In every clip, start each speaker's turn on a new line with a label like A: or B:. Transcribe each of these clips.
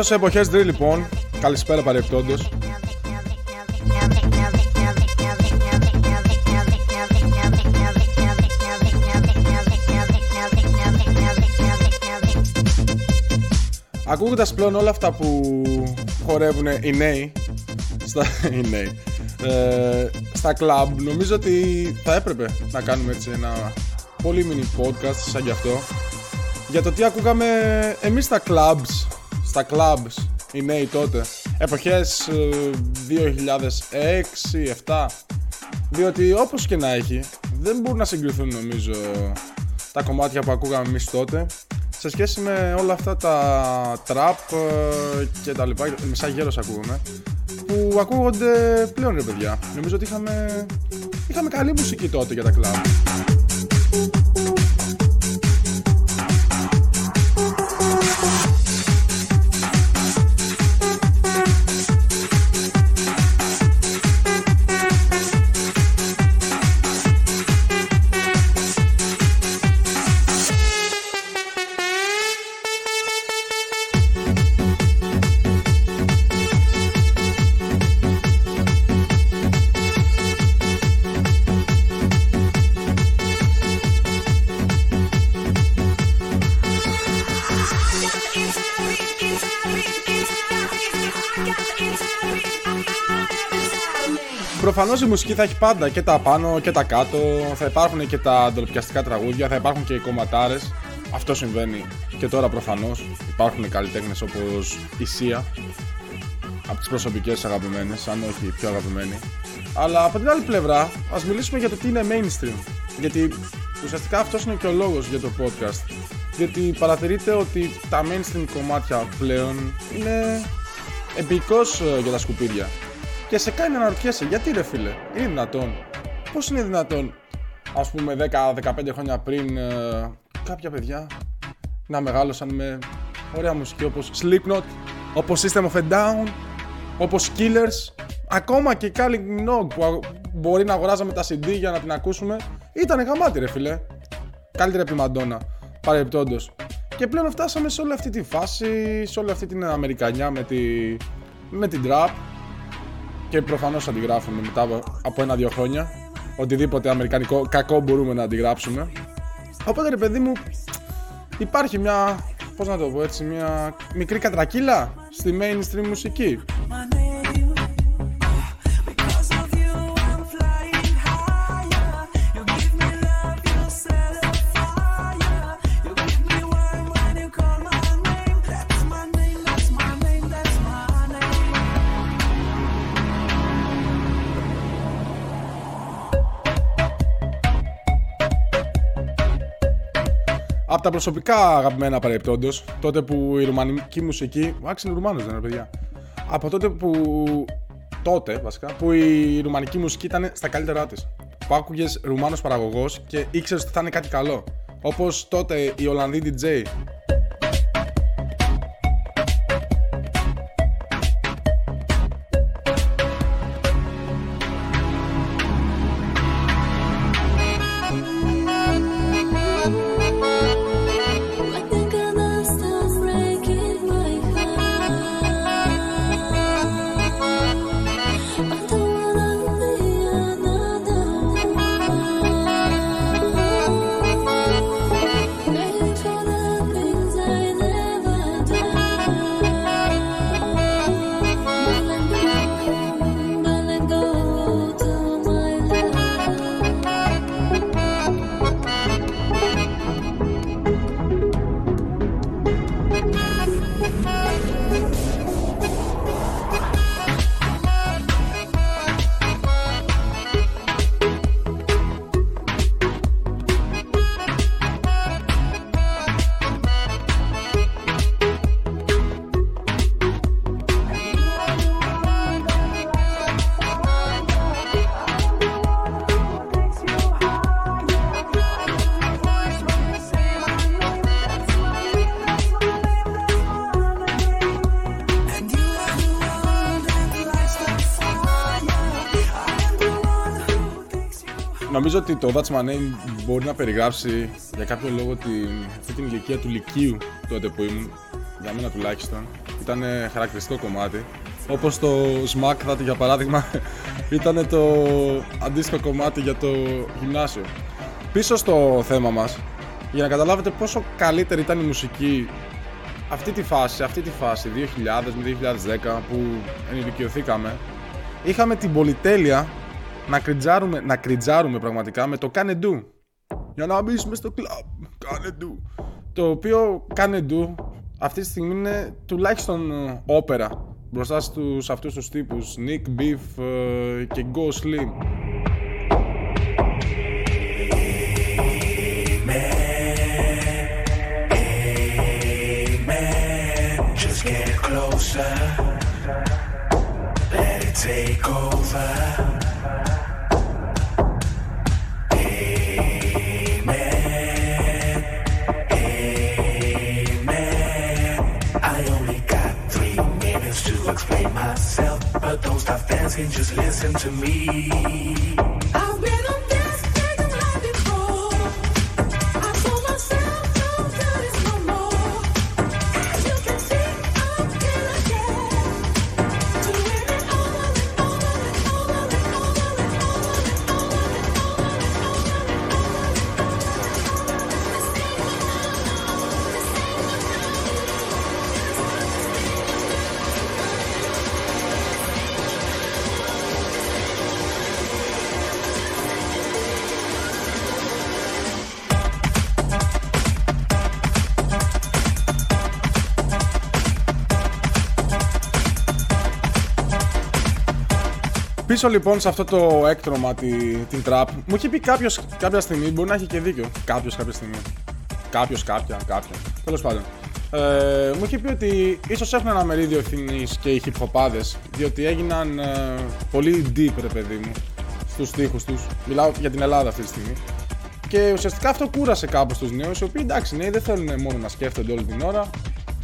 A: Πίσω σε εποχές drill λοιπόν, καλησπέρα παρεπτόντως. Ακούγοντας πλέον όλα αυτά που χορεύουν οι νέοι στα, οι νέοι, ε, στα κλαμπ νομίζω ότι θα έπρεπε να κάνουμε έτσι ένα πολύ mini podcast σαν γι' αυτό για το τι ακούγαμε εμείς στα clubs, στα clubs οι νέοι τότε εποχές 2006-2007 διότι όπως και να έχει δεν μπορούν να συγκριθούν νομίζω τα κομμάτια που ακούγαμε εμείς τότε σε σχέση με όλα αυτά τα trap ε, και τα λοιπά, μισά γέρος ακούγαμε που ακούγονται πλέον ρε παιδιά. Νομίζω ότι είχαμε, είχαμε καλή μουσική τότε για τα κλαμπ. Προφανώς η μουσική θα έχει πάντα και τα πάνω και τα κάτω. Θα υπάρχουν και τα ντροπιαστικά τραγούδια, θα υπάρχουν και οι κομματάρες. Αυτό συμβαίνει και τώρα προφανώς. Υπάρχουν καλλιτέχνες όπως η Σία. Από τις προσωπικές αγαπημένες, αν όχι πιο αγαπημένη. Αλλά από την άλλη πλευρά, ας μιλήσουμε για το τι είναι mainstream. Γιατί ουσιαστικά αυτός είναι και ο λόγος για το podcast. Γιατί παρατηρείτε ότι τα mainstream κομμάτια πλέον είναι επικός ε, για τα σκουπίδια και σε κάνει να αναρωτιέσαι γιατί ρε φίλε, είναι δυνατόν. Πώς είναι δυνατόν, ας πούμε 10-15 χρόνια πριν, ε, κάποια παιδιά να μεγάλωσαν με ωραία μουσική όπως Slipknot, όπως System of a Down, όπως Killers, ακόμα και Calling Nog που μπορεί να αγοράζαμε τα CD για να την ακούσουμε, ήταν γαμάτι ρε φίλε. Καλύτερη από τη Μαντόνα, παρεπτόντως. Και πλέον φτάσαμε σε όλη αυτή τη φάση, σε όλη αυτή την Αμερικανιά με, τη, με την trap και προφανώς αντιγράφουμε μετά από ένα-δύο χρόνια. Οτιδήποτε αμερικανικό κακό μπορούμε να αντιγράψουμε. Οπότε ρε παιδί μου, υπάρχει μια. Πώς να το πω έτσι, μια μικρή κατρακύλα στη mainstream μουσική. Από τα προσωπικά αγαπημένα παρεπτόντω, τότε που η ρουμανική μουσική. Άξι είναι Ρουμάνος, δεν είναι παιδιά. Από τότε που. Τότε βασικά, που η ρουμανική μουσική ήταν στα καλύτερά της. Που άκουγες Ρουμάνος παραγωγός και ήξερες ότι θα είναι κάτι καλό. Όπως τότε η Ολλανδή DJ Νομίζω ότι το That's My Name μπορεί να περιγράψει για κάποιο λόγο την, αυτή την ηλικία του Λυκείου τότε που ήμουν, για μένα τουλάχιστον. Ήταν χαρακτηριστικό κομμάτι. Όπως το Smack για παράδειγμα ήταν το αντίστοιχο κομμάτι για το γυμνάσιο. Πίσω στο θέμα μας, για να καταλάβετε πόσο καλύτερη ήταν η μουσική αυτή τη φάση, αυτή τη φάση 2000 με 2010 που ενηλικιωθήκαμε είχαμε την πολυτέλεια να κριτζάρουμε, να κριτζάρουμε πραγματικά με το Kane Do για να μπεις στο κλαμπ. Kane Do το οποίο Kane Do αυτή τη στιγμή είναι τουλάχιστον ε, όπερα μπροστά στους αυτούς τους τύπους. Nick Beef ε, και Go Slim. Let it take over. Explain myself, but don't stop dancing, just listen to me. I've been on Πίσω λοιπόν σε αυτό το έκτρωμα τη, την τραπ, μου είχε πει κάποιος κάποια στιγμή, μπορεί να έχει και δίκιο. Κάποιος κάποια στιγμή. Κάποιος, κάποια, κάποια. Τέλος πάντων. Ε, μου είχε πει ότι ίσως έχουν ένα μερίδιο ευθύνης και οι hip διότι έγιναν ε, πολύ deep, ρε παιδί μου, στους τοίχου τους. Μιλάω για την Ελλάδα αυτή τη στιγμή. Και ουσιαστικά αυτό κούρασε κάπως τους νέους, οι οποίοι εντάξει, νέοι δεν θέλουν μόνο να σκέφτονται όλη την ώρα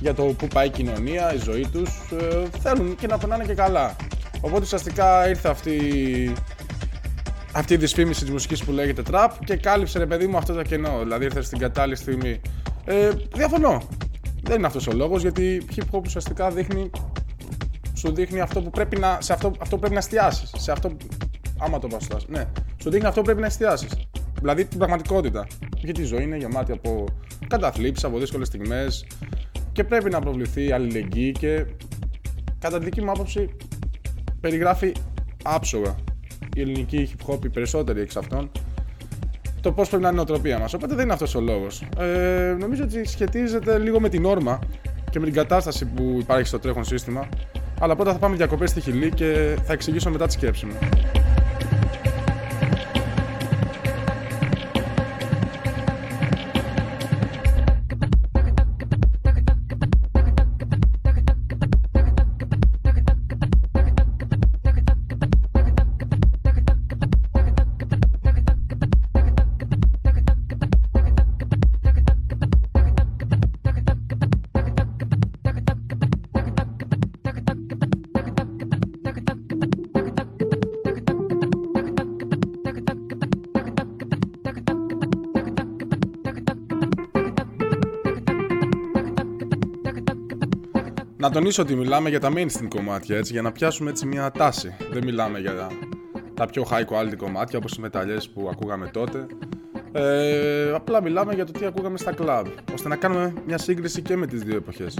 A: για το πού πάει η κοινωνία, η ζωή τους. Ε, θέλουν και να περνάνε και καλά. Οπότε ουσιαστικά ήρθε αυτή, αυτή η δυσφήμιση της μουσικής που λέγεται trap και κάλυψε ρε παιδί μου αυτό το κενό. Δηλαδή ήρθε στην κατάλληλη στιγμή. Ε, διαφωνώ. Δεν είναι αυτός ο λόγος γιατί hip hop ουσιαστικά δείχνει, σου δείχνει αυτό που πρέπει να, σε αυτό, αυτό που πρέπει να εστιάσεις. Σε αυτό. Άμα το πας Ναι. Σου δείχνει αυτό που πρέπει να εστιάσεις. Δηλαδή την πραγματικότητα. Γιατί η ζωή είναι γεμάτη από καταθλίψεις, από δύσκολες στιγμές και πρέπει να προβληθεί η αλληλεγγύη και κατά τη δική μου άποψη περιγράφει άψογα η ελληνική hip hop, οι περισσότεροι εξ αυτών, το πώς πρέπει να είναι η νοοτροπία μας. Οπότε δεν είναι αυτός ο λόγος. Ε, νομίζω ότι σχετίζεται λίγο με την όρμα και με την κατάσταση που υπάρχει στο τρέχον σύστημα. Αλλά πρώτα θα πάμε διακοπές στη Χιλή και θα εξηγήσω μετά τη σκέψη μου. Τονίσω ότι μιλάμε για τα mainstream κομμάτια, έτσι, για να πιάσουμε έτσι μια τάση. Δεν μιλάμε για τα πιο high quality κομμάτια όπως οι μεταλλιές που ακούγαμε τότε. Ε, απλά μιλάμε για το τι ακούγαμε στα club, ώστε να κάνουμε μια σύγκριση και με τις δύο εποχές.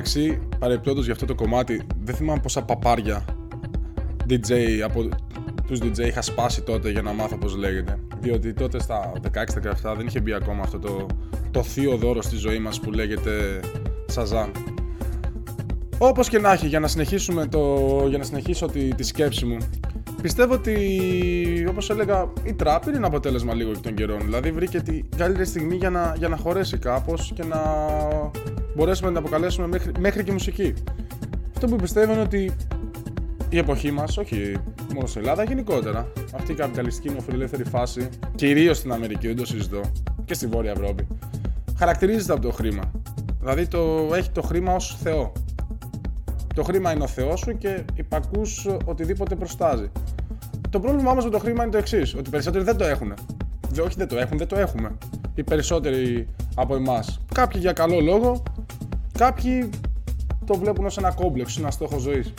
A: Μεταξύ, παρεπτόντως για αυτό το κομμάτι, δεν θυμάμαι πόσα παπάρια DJ από τους DJ είχα σπάσει τότε για να μάθω πώς λέγεται. Διότι τότε στα 16-17 δεν είχε μπει ακόμα αυτό το, το θείο δώρο στη ζωή μας που λέγεται Shazam. Όπως και να έχει, για να, συνεχίσουμε το, για να συνεχίσω τη, τη σκέψη μου, Πιστεύω ότι, όπως έλεγα, η τραπ είναι ένα αποτέλεσμα λίγο και των καιρών. Δηλαδή βρήκε την καλύτερη στιγμή για να, για να χωρέσει κάπως και να μπορέσουμε να την αποκαλέσουμε μέχρι, μέχρι και μουσική. Αυτό που πιστεύω είναι ότι η εποχή μας, όχι μόνο στην Ελλάδα, γενικότερα, αυτή η καπιταλιστική νοφιλελεύθερη φάση, κυρίως στην Αμερική, δεν το συζητώ, και στη Βόρεια Ευρώπη, χαρακτηρίζεται από το χρήμα. Δηλαδή το, έχει το χρήμα ως Θεό. Το χρήμα είναι ο Θεός σου και υπακού οτιδήποτε προστάζει. Το πρόβλημα όμω με το χρήμα είναι το εξής: Ότι οι περισσότεροι δεν το έχουν. Δεν, όχι δεν το έχουν, δεν το έχουμε. Οι περισσότεροι από εμάς. Κάποιοι για καλό λόγο, κάποιοι το βλέπουν ως ένα κόμπλεξ, ένα στόχο ζωής.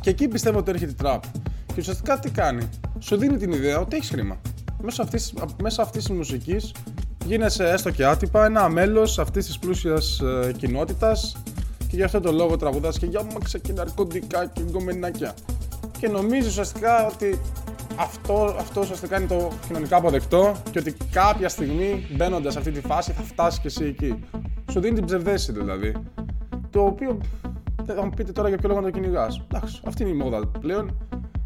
A: Και εκεί πιστεύω ότι έρχεται η τραπ. Και ουσιαστικά τι κάνει, σου δίνει την ιδέα ότι έχεις χρήμα. Μέσω αυτής μέσα αυτής της μουσικής γίνεσαι έστω και άτυπα ένα μέλος αυτής της πλούσιας ε, κοινότητας και γι' αυτό το λόγο τραγουδάς και για μάξα και ναρκωτικά και γκομενάκια. Και νομίζεις ουσιαστικά ότι αυτό, αυτό ουσιαστικά είναι το κοινωνικά αποδεκτό και ότι κάποια στιγμή μπαίνοντας σε αυτή τη φάση θα φτάσεις και εσύ εκεί. Σου δίνει την ψευδέστηση δηλαδή. Το οποίο θα μου πείτε τώρα για ποιο λόγο να το κυνηγάς. Εντάξει, αυτή είναι η μόδα πλέον.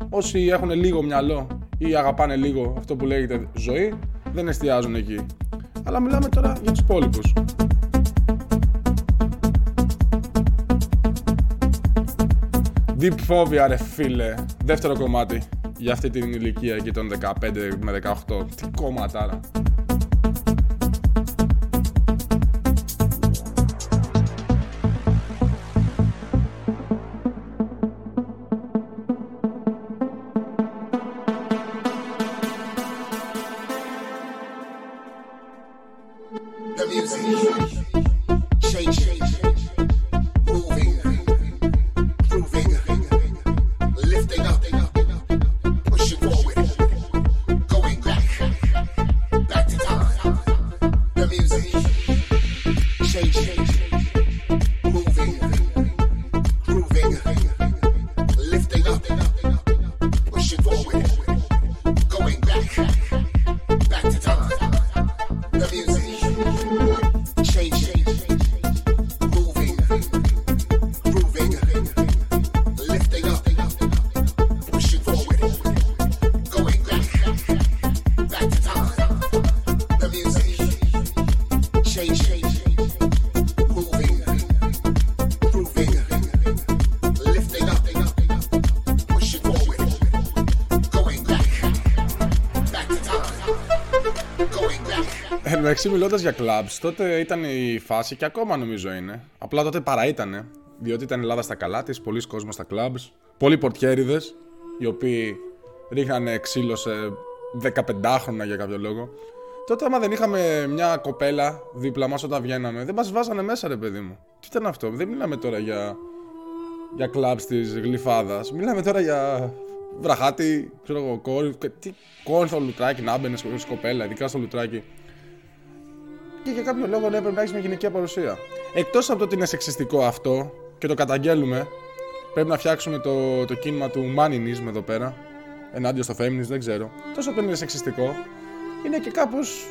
A: Όσοι έχουν λίγο μυαλό ή αγαπάνε λίγο αυτό που λέγεται ζωή, δεν εστιάζουν εκεί. Αλλά μιλάμε τώρα για τους υπόλοιπους. Deep Phobia ρε φίλε, δεύτερο κομμάτι για αυτή την ηλικία εκεί των 15 με 18. Τι κόμματα μεταξύ μιλώντας για clubs, τότε ήταν η φάση και ακόμα νομίζω είναι. Απλά τότε παρά ήταν. Διότι ήταν η Ελλάδα στα καλά της, πολλοί κόσμοι στα clubs. Πολλοί πορτιέριδες, οι οποίοι ρίχνανε ξύλο σε 15χρονα για κάποιο λόγο. Τότε, άμα δεν είχαμε μια κοπέλα δίπλα μας όταν βγαίναμε, δεν μας βάζανε μέσα, ρε παιδί μου. Τι ήταν αυτό, δεν μιλάμε τώρα για, για clubs της γλυφάδας. Μιλάμε τώρα για βραχάτι, ξέρω εγώ, κόρη, τι κόρη στο λουτράκι να μπαινες κοπέλα, ειδικά στο λουτράκι και για κάποιο λόγο ναι, πρέπει να έχεις μια γυναικεία παρουσία. Εκτός από το ότι είναι σεξιστικό αυτό και το καταγγέλουμε, πρέπει να φτιάξουμε το, το κίνημα του Maninism εδώ πέρα. Ενάντια στο Feminism, δεν ξέρω. Τόσο που είναι σεξιστικό, είναι και κάπως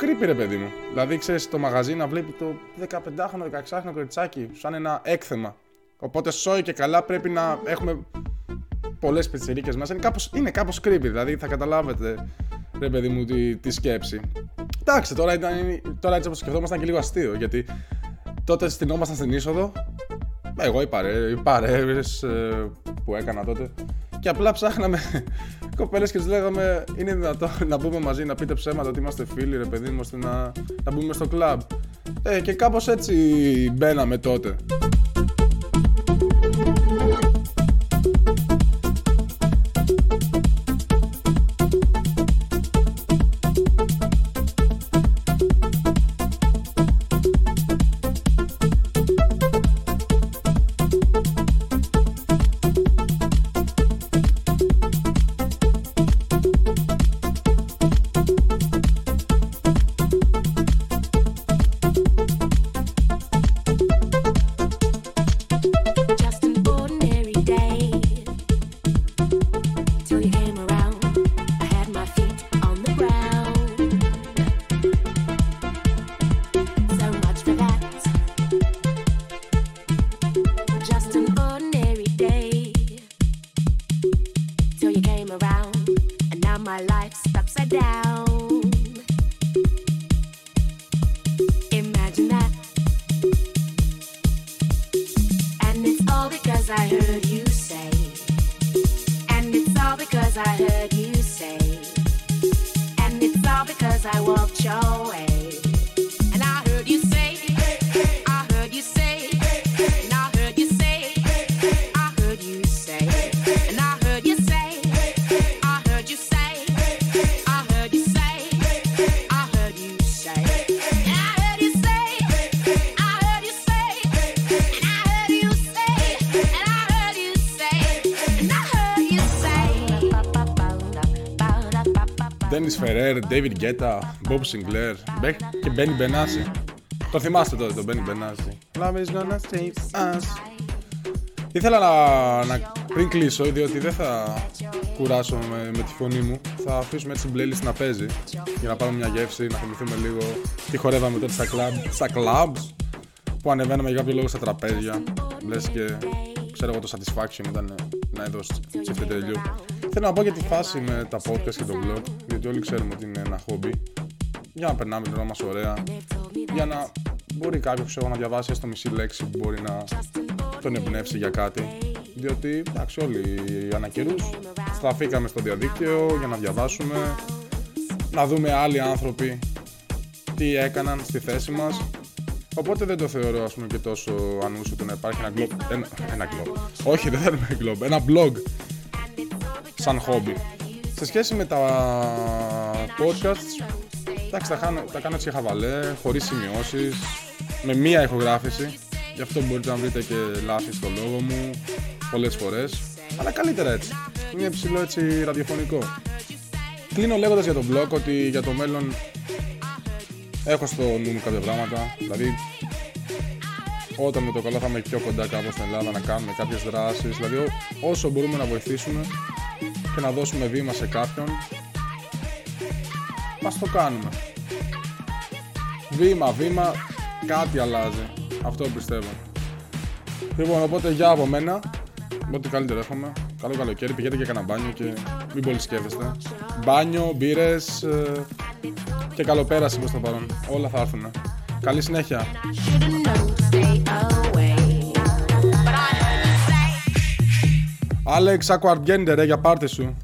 A: creepy ρε παιδί μου. Δηλαδή, ξέρεις το μαγαζί να βλέπει το 15χρονο, 16χρονο κοριτσάκι σαν ένα έκθεμα. Οπότε, σόι και καλά πρέπει να έχουμε πολλές πιτσερίκε μέσα. Είναι κάπως, είναι κάπως creepy, δηλαδή θα καταλάβετε, ρε παιδί μου, τη, τη σκέψη. Εντάξει, τώρα, ήταν, τώρα έτσι όπως σκεφτόμασταν και λίγο αστείο. Γιατί τότε στυνόμασταν στην είσοδο. Εγώ οι, παρέ, παρέες ε, που έκανα τότε. Και απλά ψάχναμε κοπέλες και τους λέγαμε: Είναι δυνατόν να μπούμε μαζί, να πείτε ψέματα ότι είμαστε φίλοι, ρε παιδί μου, ώστε να, να μπούμε στο κλαμπ. Ε, και κάπως έτσι μπαίναμε τότε. David Guetta, Bob Sinclair και Benny Benassi. Το θυμάστε τότε το Benny Benassi. Love is gonna save us. Ήθελα να, να πριν κλείσω, διότι δεν θα κουράσω με, με τη φωνή μου, θα αφήσουμε έτσι την playlist να παίζει για να πάρουμε μια γεύση, να θυμηθούμε λίγο τι χορεύαμε τότε στα club, στα clubs που ανεβαίναμε για κάποιο λόγο στα τραπέζια. Λες και ξέρω εγώ το satisfaction ήταν να εδώ σε τελειού. Θέλω να πω για τη φάση με τα podcast και το blog, γιατί όλοι ξέρουμε ότι είναι ένα hobby. Για να περνάμε την ώρα μας ωραία, για να μπορεί κάποιος να διαβάσει έστω μισή λέξη που μπορεί να τον εμπνεύσει για κάτι. Διότι εντάξει, όλοι ανά καιρούς στραφήκαμε στο διαδίκτυο για να διαβάσουμε, να δούμε άλλοι άνθρωποι τι έκαναν στη θέση μας Οπότε δεν το θεωρώ ας πούμε και τόσο ανούσιο να υπάρχει ένα blog. Ένα, ένα blog. Όχι, δεν θέλουμε blog. Ένα blog σαν χόμπι. Σε σχέση με τα podcasts, εντάξει, τα, κάνω, τα κάνω έτσι χαβαλέ, χωρίς σημειώσεις, με μία ηχογράφηση. Γι' αυτό μπορείτε να βρείτε και λάθη στο λόγο μου πολλές φορές. Αλλά καλύτερα έτσι. Είναι ψηλό έτσι ραδιοφωνικό. Κλείνω λέγοντας για το blog ότι για το μέλλον έχω στο νου μου κάποια πράγματα. Δηλαδή, όταν με το καλό θα είμαι πιο κοντά κάπου στην Ελλάδα να κάνουμε κάποιες δράσεις. Δηλαδή, όσο μπορούμε να βοηθήσουμε και να δώσουμε βήμα σε κάποιον, μας το κάνουμε. Βήμα, βήμα, κάτι αλλάζει. Αυτό πιστεύω. Λοιπόν, οπότε για από μένα, ό,τι καλύτερο εύχομαι. Καλό καλοκαίρι, πηγαίνετε και κανένα μπάνιο και μην πολύ σκέφτεστε. Μπάνιο, μπύρες ε, και καλοπέραση προς το παρόν. Όλα θα έρθουν. Καλή συνέχεια. Άλεξ, άκου ρε για πάρτι σου.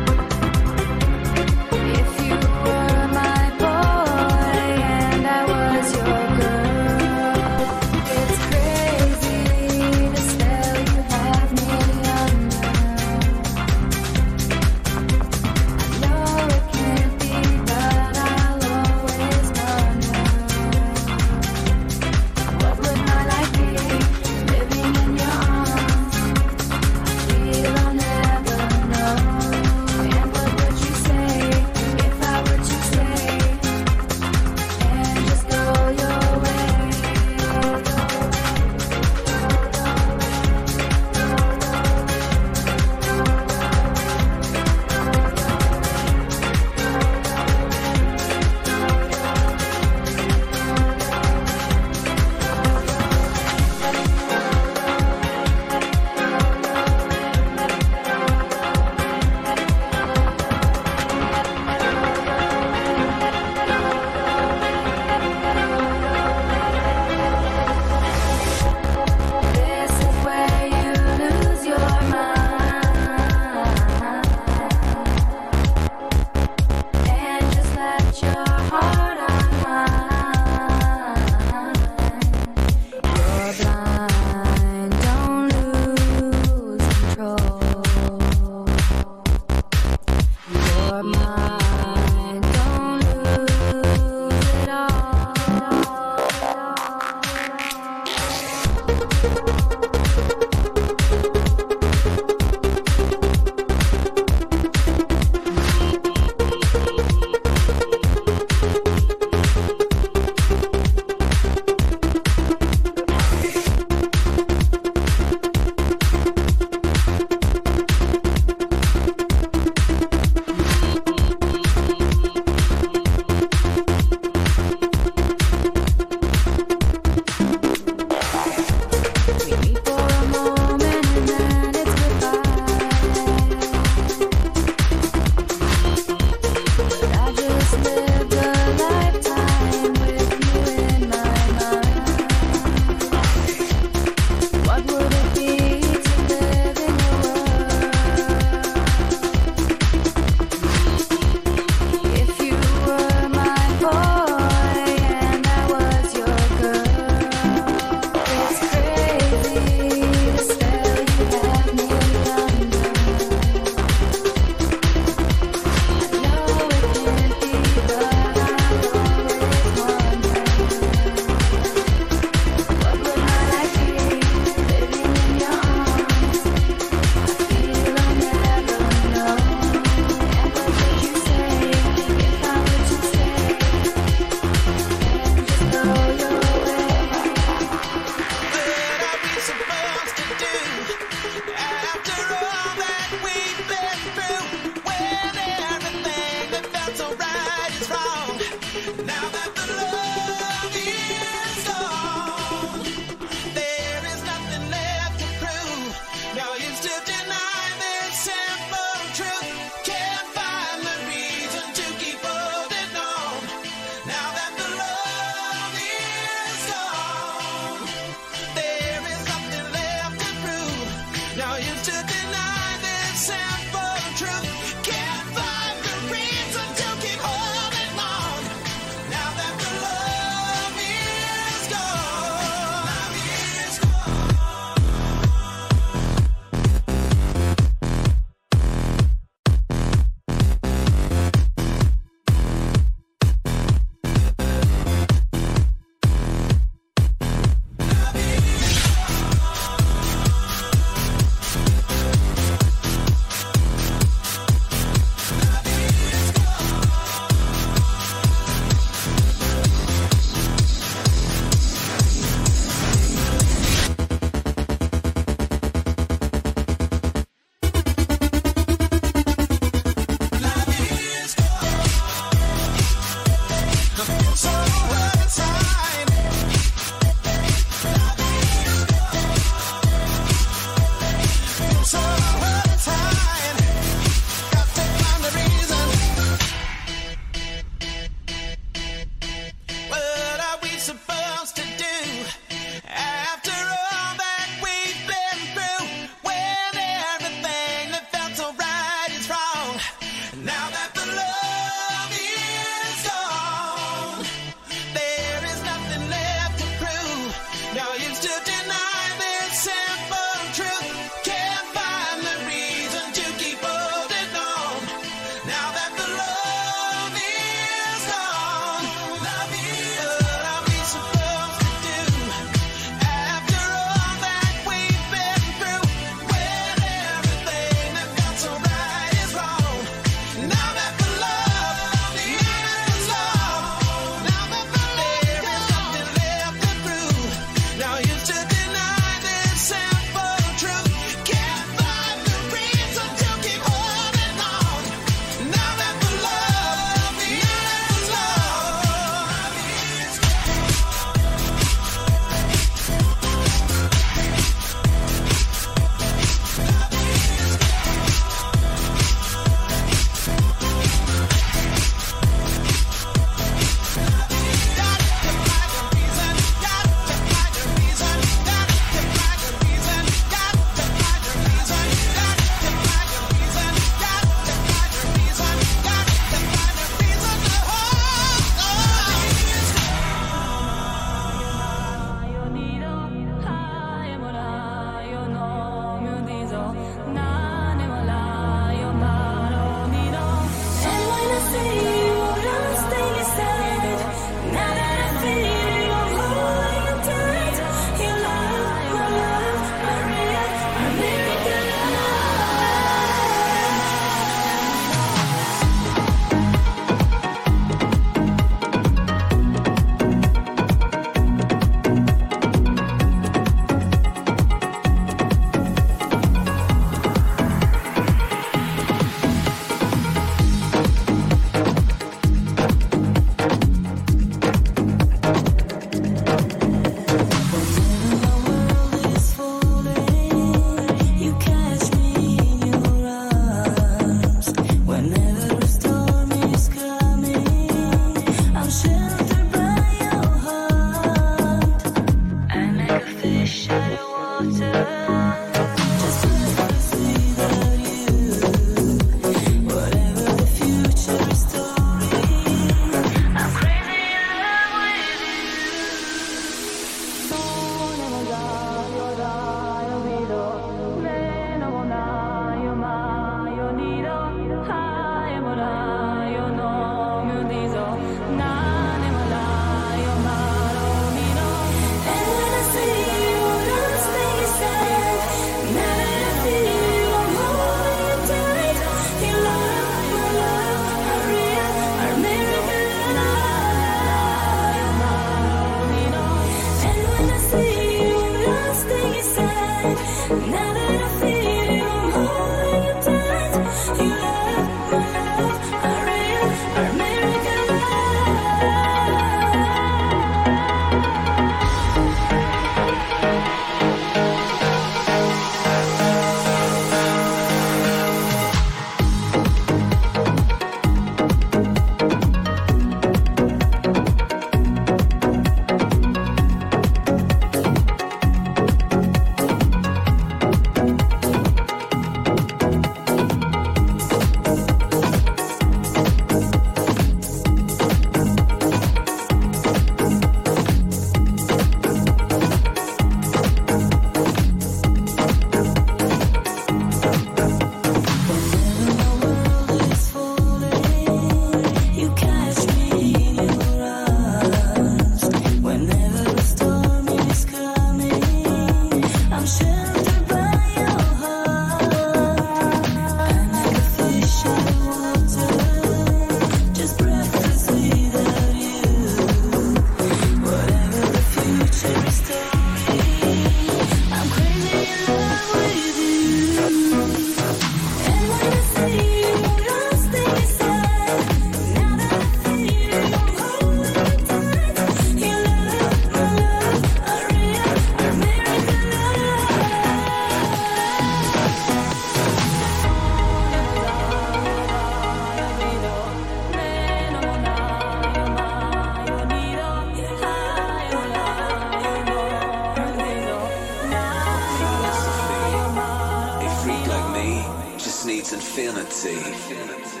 B: Infinity. Infinity.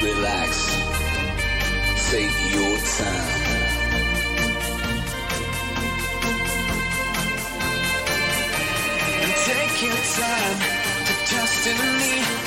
B: Relax. Take your time. And take your time to trust in me.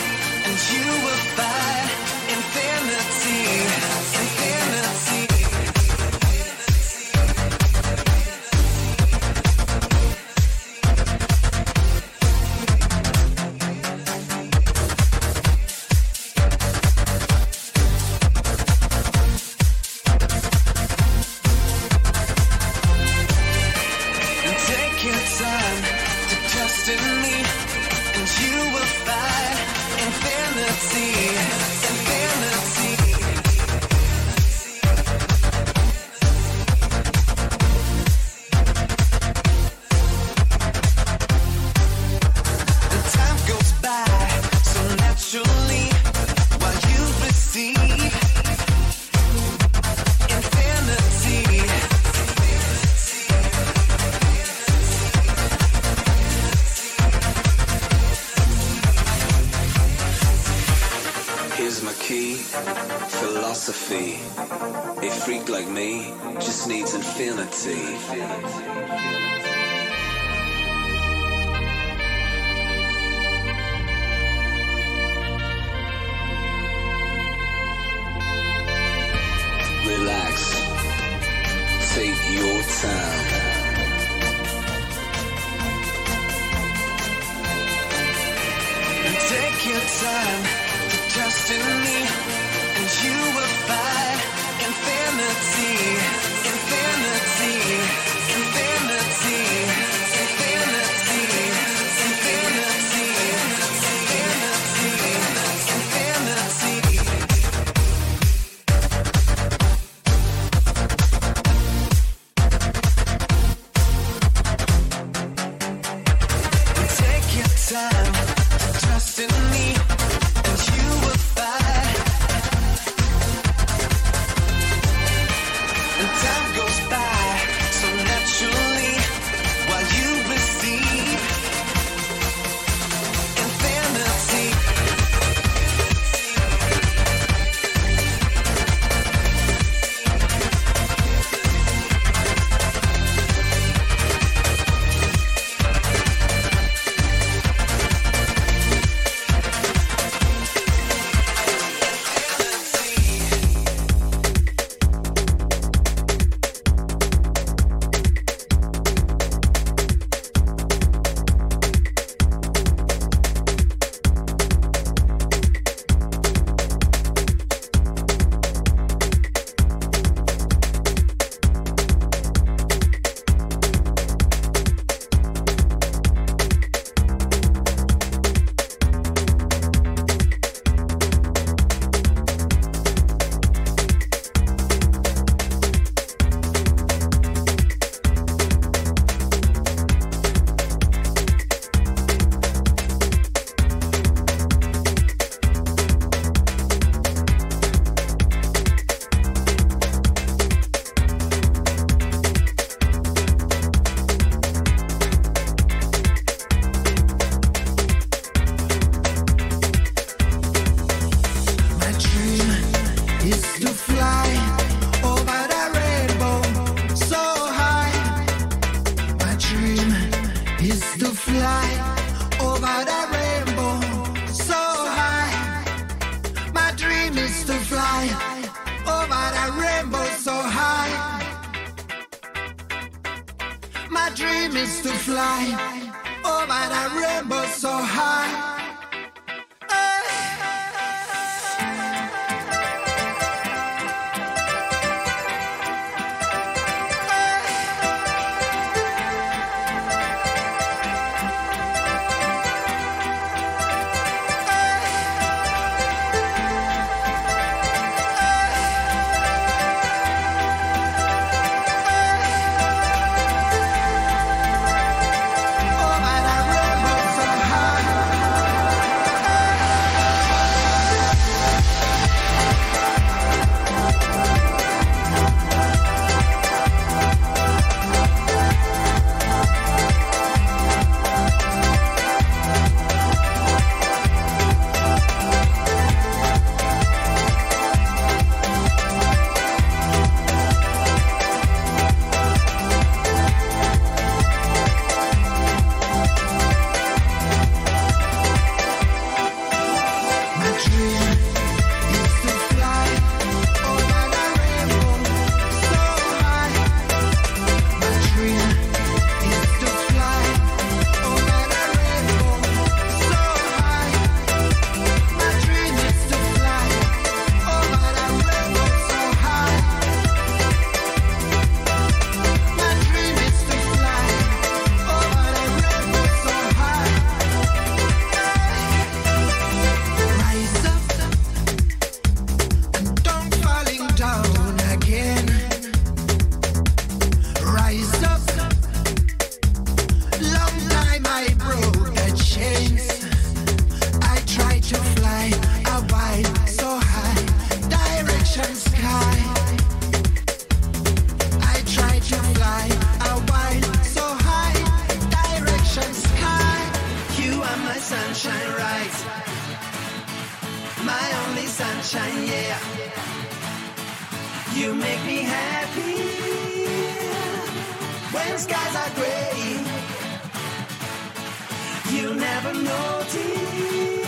B: You'll never know,
C: dear,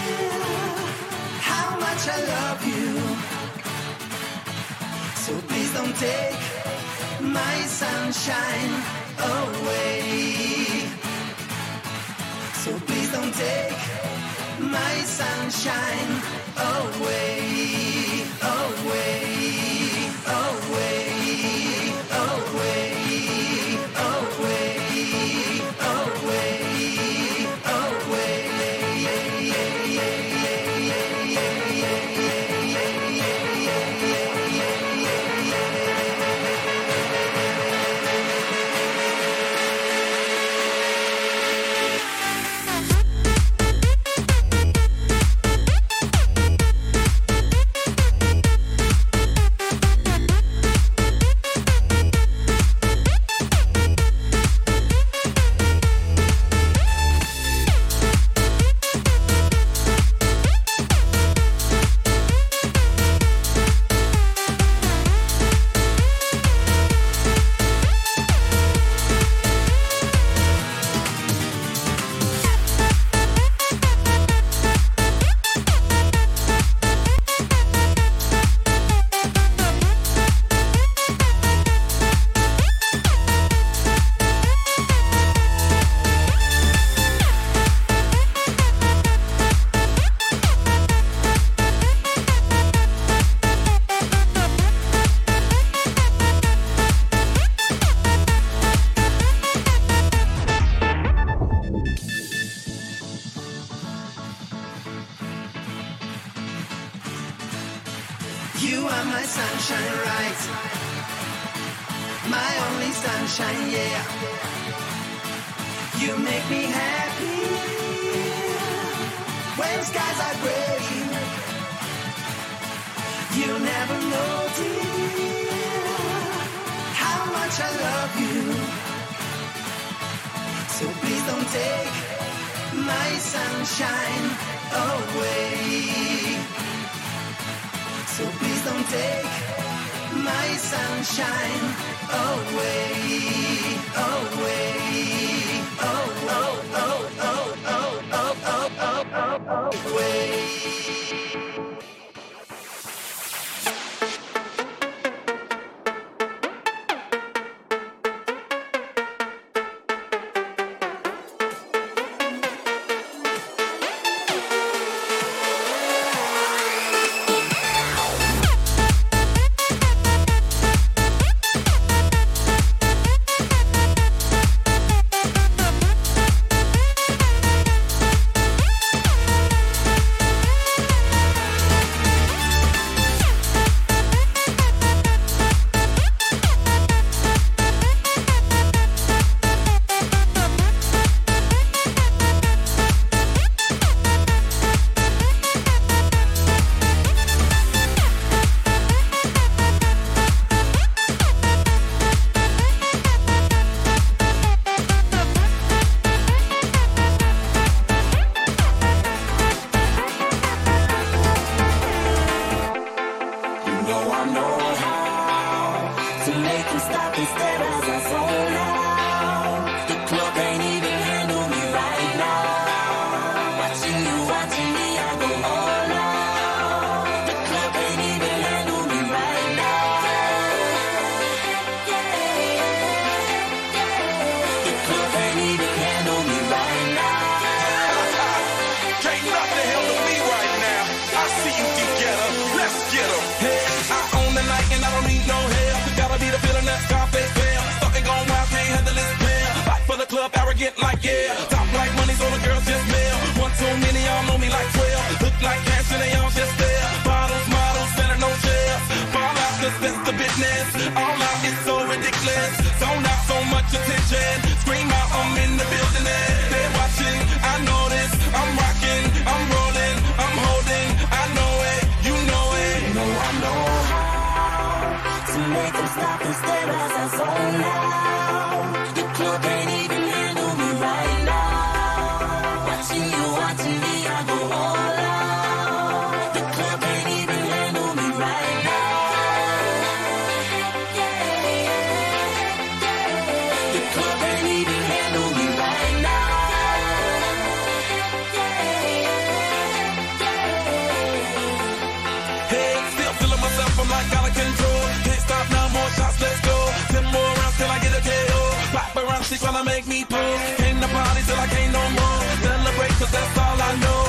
C: how much I love you. So please don't take my sunshine away. So please don't
B: take my sunshine away, away, away. take my sunshine away. So please don't take my sunshine away, away, oh, oh, oh, oh, oh, oh, oh, oh, oh, away. make me pull. In the party till I can't no more. Celebrate cause that's all I know.